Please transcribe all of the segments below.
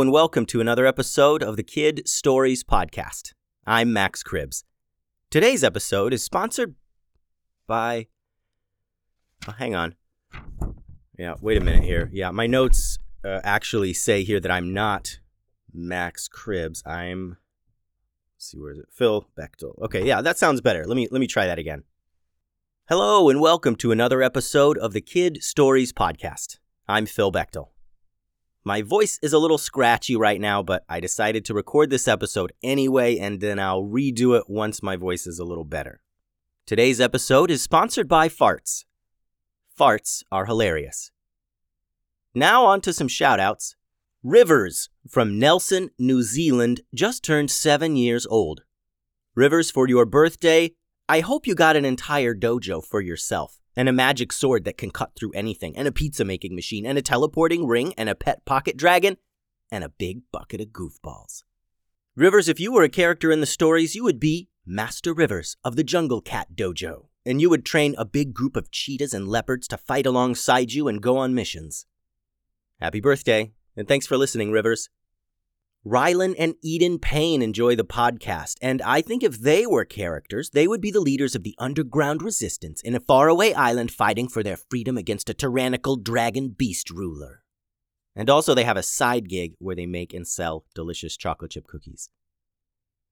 And welcome to another episode of the Kid Stories Podcast. I'm Max Cribbs. Today's episode is sponsored by. Oh, hang on. Yeah, wait a minute here. Yeah, my notes uh, actually say here that I'm not Max Cribbs. I'm. Let's see, where is it? Phil Bechtel. Okay, yeah, that sounds better. Let me let me try that again. Hello, and welcome to another episode of the Kid Stories Podcast. I'm Phil Bechtel. My voice is a little scratchy right now, but I decided to record this episode anyway, and then I'll redo it once my voice is a little better. Today's episode is sponsored by Farts. Farts are hilarious. Now, on to some shoutouts. Rivers from Nelson, New Zealand, just turned seven years old. Rivers, for your birthday, I hope you got an entire dojo for yourself and a magic sword that can cut through anything, and a pizza making machine, and a teleporting ring, and a pet pocket dragon, and a big bucket of goofballs. Rivers, if you were a character in the stories, you would be Master Rivers of the Jungle Cat Dojo, and you would train a big group of cheetahs and leopards to fight alongside you and go on missions. Happy birthday, and thanks for listening, Rivers. Rylan and Eden Payne enjoy the podcast, and I think if they were characters, they would be the leaders of the underground resistance in a faraway island fighting for their freedom against a tyrannical dragon beast ruler. And also, they have a side gig where they make and sell delicious chocolate chip cookies.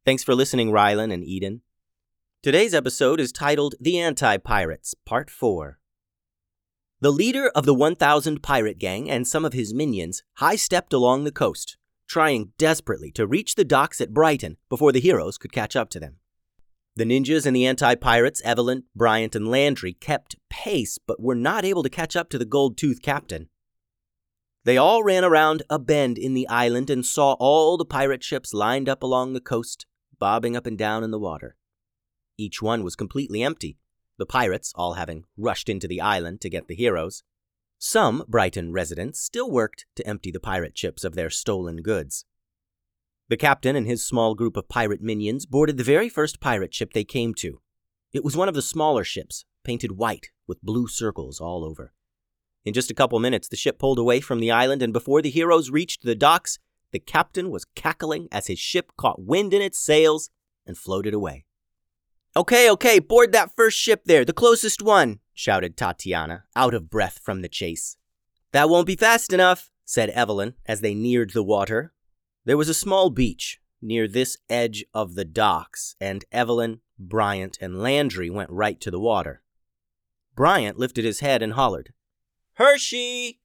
Thanks for listening, Rylan and Eden. Today's episode is titled The Anti Pirates, Part 4. The leader of the 1000 pirate gang and some of his minions high stepped along the coast, trying desperately to reach the docks at Brighton before the heroes could catch up to them. The ninjas and the anti pirates, Evelyn, Bryant, and Landry, kept pace but were not able to catch up to the gold tooth captain. They all ran around a bend in the island and saw all the pirate ships lined up along the coast, bobbing up and down in the water. Each one was completely empty, the pirates all having rushed into the island to get the heroes, some Brighton residents still worked to empty the pirate ships of their stolen goods. The captain and his small group of pirate minions boarded the very first pirate ship they came to. It was one of the smaller ships, painted white with blue circles all over. In just a couple minutes, the ship pulled away from the island, and before the heroes reached the docks, the captain was cackling as his ship caught wind in its sails and floated away. Okay, okay, board that first ship there, the closest one, shouted Tatiana, out of breath from the chase. That won't be fast enough, said Evelyn as they neared the water. There was a small beach near this edge of the docks, and Evelyn, Bryant, and Landry went right to the water. Bryant lifted his head and hollered, Hershey!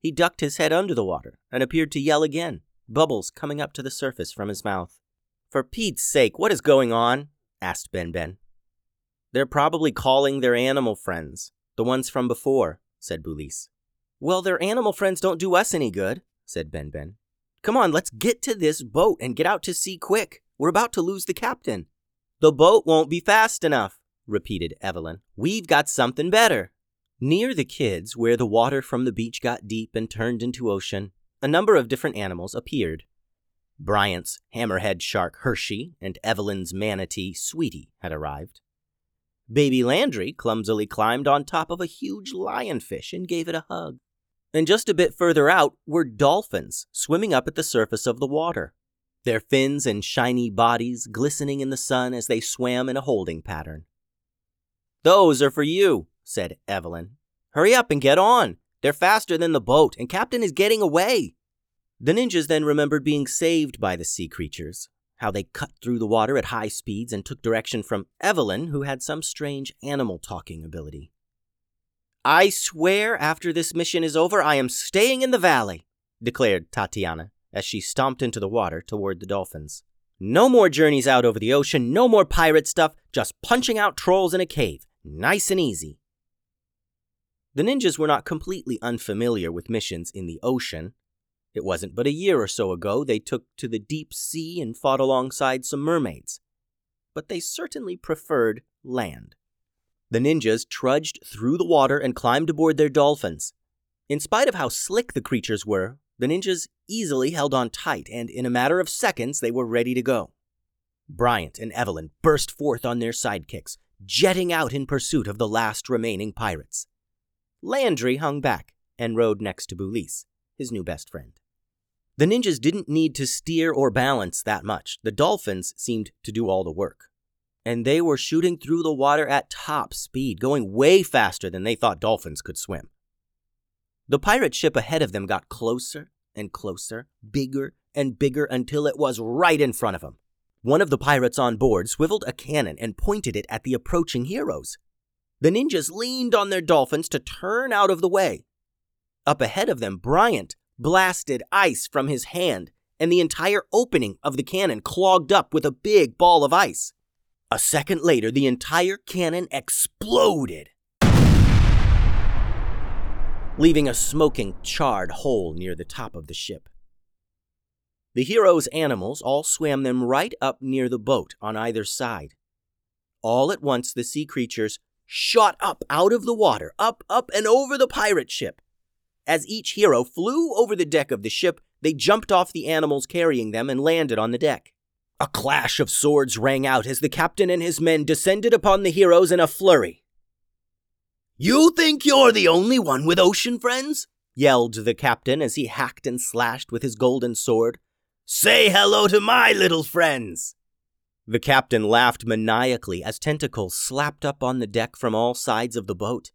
He ducked his head under the water and appeared to yell again, bubbles coming up to the surface from his mouth. For Pete's sake, what is going on? Asked Ben Ben. They're probably calling their animal friends, the ones from before, said Boulise. Well, their animal friends don't do us any good, said Ben Ben. Come on, let's get to this boat and get out to sea quick. We're about to lose the captain. The boat won't be fast enough, repeated Evelyn. We've got something better. Near the kids, where the water from the beach got deep and turned into ocean, a number of different animals appeared. Bryant's hammerhead shark Hershey and Evelyn's manatee Sweetie had arrived. Baby Landry clumsily climbed on top of a huge lionfish and gave it a hug. And just a bit further out were dolphins swimming up at the surface of the water, their fins and shiny bodies glistening in the sun as they swam in a holding pattern. Those are for you, said Evelyn. Hurry up and get on. They're faster than the boat, and Captain is getting away. The ninjas then remembered being saved by the sea creatures, how they cut through the water at high speeds and took direction from Evelyn, who had some strange animal talking ability. I swear after this mission is over, I am staying in the valley, declared Tatiana as she stomped into the water toward the dolphins. No more journeys out over the ocean, no more pirate stuff, just punching out trolls in a cave. Nice and easy. The ninjas were not completely unfamiliar with missions in the ocean, it wasn't but a year or so ago they took to the deep sea and fought alongside some mermaids. But they certainly preferred land. The ninjas trudged through the water and climbed aboard their dolphins. In spite of how slick the creatures were, the ninjas easily held on tight, and in a matter of seconds they were ready to go. Bryant and Evelyn burst forth on their sidekicks, jetting out in pursuit of the last remaining pirates. Landry hung back and rode next to Boulise, his new best friend. The ninjas didn't need to steer or balance that much. The dolphins seemed to do all the work. And they were shooting through the water at top speed, going way faster than they thought dolphins could swim. The pirate ship ahead of them got closer and closer, bigger and bigger until it was right in front of them. One of the pirates on board swiveled a cannon and pointed it at the approaching heroes. The ninjas leaned on their dolphins to turn out of the way. Up ahead of them, Bryant blasted ice from his hand, and the entire opening of the cannon clogged up with a big ball of ice. A second later, the entire cannon exploded, leaving a smoking, charred hole near the top of the ship. The hero's animals all swam them right up near the boat on either side. All at once, the sea creatures shot up out of the water, up, up, and over the pirate ship. As each hero flew over the deck of the ship, they jumped off the animals carrying them and landed on the deck. A clash of swords rang out as the captain and his men descended upon the heroes in a flurry. You think you're the only one with ocean friends? yelled the captain as he hacked and slashed with his golden sword. Say hello to my little friends! The captain laughed maniacally as tentacles slapped up on the deck from all sides of the boat.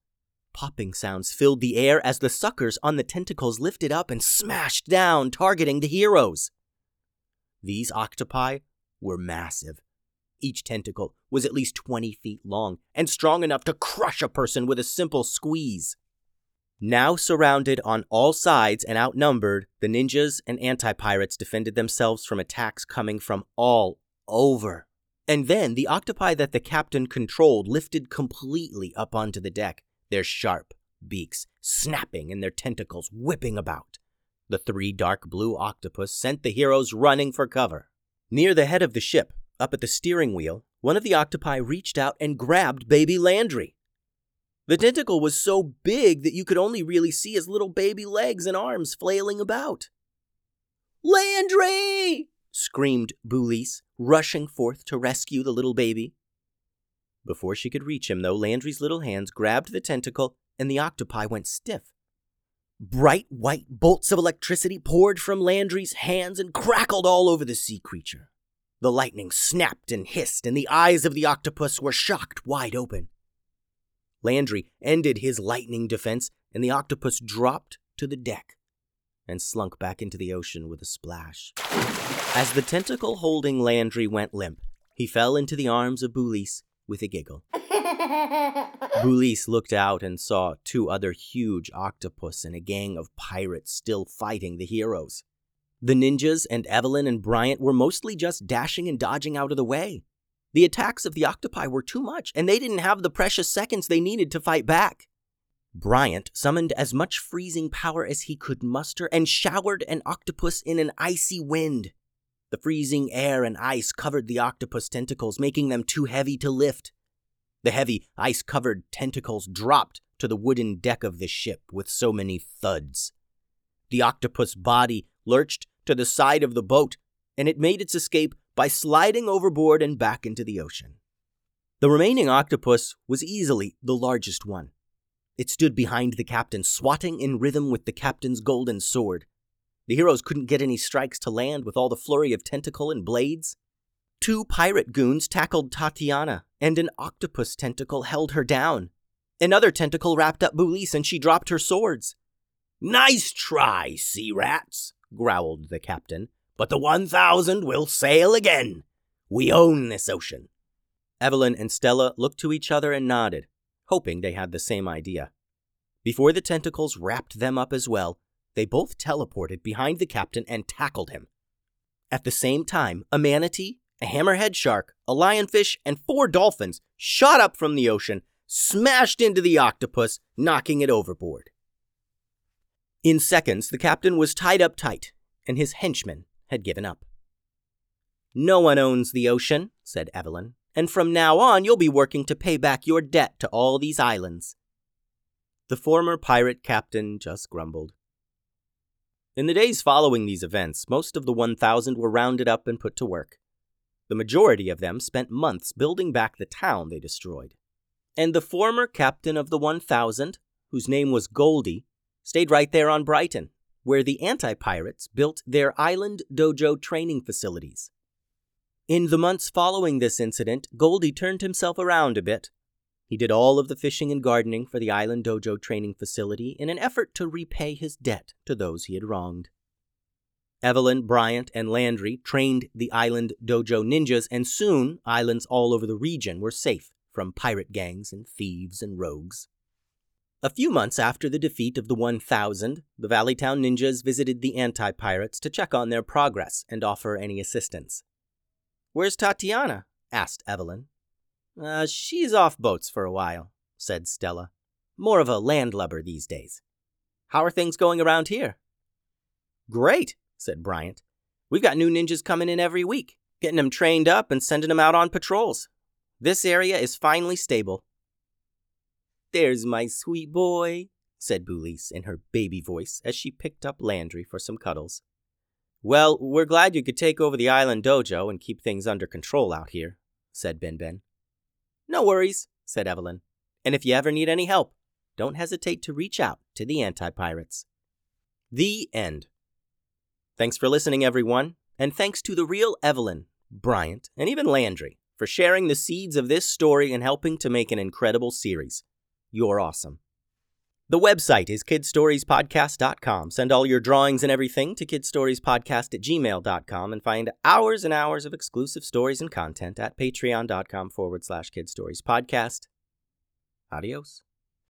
Popping sounds filled the air as the suckers on the tentacles lifted up and smashed down, targeting the heroes. These octopi were massive. Each tentacle was at least 20 feet long and strong enough to crush a person with a simple squeeze. Now surrounded on all sides and outnumbered, the ninjas and anti pirates defended themselves from attacks coming from all over. And then the octopi that the captain controlled lifted completely up onto the deck, their sharp beaks snapping and their tentacles whipping about. The three dark blue octopus sent the heroes running for cover. Near the head of the ship, up at the steering wheel, one of the octopi reached out and grabbed baby Landry. The tentacle was so big that you could only really see his little baby legs and arms flailing about. Landry! screamed Boulise, rushing forth to rescue the little baby. Before she could reach him, though, Landry's little hands grabbed the tentacle and the octopi went stiff. Bright white bolts of electricity poured from Landry's hands and crackled all over the sea creature. The lightning snapped and hissed, and the eyes of the octopus were shocked wide open. Landry ended his lightning defense, and the octopus dropped to the deck and slunk back into the ocean with a splash. As the tentacle holding Landry went limp, he fell into the arms of Boulise with a giggle. Boulise looked out and saw two other huge octopus and a gang of pirates still fighting the heroes. The ninjas and Evelyn and Bryant were mostly just dashing and dodging out of the way. The attacks of the octopi were too much, and they didn't have the precious seconds they needed to fight back. Bryant summoned as much freezing power as he could muster and showered an octopus in an icy wind. The freezing air and ice covered the octopus tentacles, making them too heavy to lift. The heavy, ice covered tentacles dropped to the wooden deck of the ship with so many thuds. The octopus body lurched to the side of the boat, and it made its escape by sliding overboard and back into the ocean. The remaining octopus was easily the largest one. It stood behind the captain, swatting in rhythm with the captain's golden sword. The heroes couldn't get any strikes to land with all the flurry of tentacle and blades. Two pirate goons tackled Tatiana, and an octopus tentacle held her down. Another tentacle wrapped up Boulise, and she dropped her swords. Nice try, sea rats, growled the captain, but the 1000 will sail again. We own this ocean. Evelyn and Stella looked to each other and nodded, hoping they had the same idea. Before the tentacles wrapped them up as well, they both teleported behind the captain and tackled him. At the same time, a manatee, a hammerhead shark, a lionfish, and four dolphins shot up from the ocean, smashed into the octopus, knocking it overboard. In seconds, the captain was tied up tight, and his henchmen had given up. No one owns the ocean, said Evelyn, and from now on you'll be working to pay back your debt to all these islands. The former pirate captain just grumbled. In the days following these events, most of the 1,000 were rounded up and put to work. The majority of them spent months building back the town they destroyed. And the former captain of the 1,000, whose name was Goldie, stayed right there on Brighton, where the anti pirates built their island dojo training facilities. In the months following this incident, Goldie turned himself around a bit. He did all of the fishing and gardening for the island dojo training facility in an effort to repay his debt to those he had wronged. Evelyn, Bryant, and Landry trained the island dojo ninjas, and soon islands all over the region were safe from pirate gangs and thieves and rogues. A few months after the defeat of the 1000, the Valleytown ninjas visited the anti pirates to check on their progress and offer any assistance. Where's Tatiana? asked Evelyn. Uh, she's off boats for a while, said Stella. More of a landlubber these days. How are things going around here? Great, said Bryant. We've got new ninjas coming in every week, getting them trained up and sending them out on patrols. This area is finally stable. There's my sweet boy, said Boulise in her baby voice as she picked up Landry for some cuddles. Well, we're glad you could take over the island dojo and keep things under control out here, said Ben Ben. No worries, said Evelyn. And if you ever need any help, don't hesitate to reach out to the anti pirates. The end. Thanks for listening, everyone, and thanks to the real Evelyn, Bryant, and even Landry for sharing the seeds of this story and helping to make an incredible series. You're awesome. The website is kidstoriespodcast.com. Send all your drawings and everything to kidstoriespodcast at gmail.com and find hours and hours of exclusive stories and content at patreon.com forward slash kidstoriespodcast. Adios.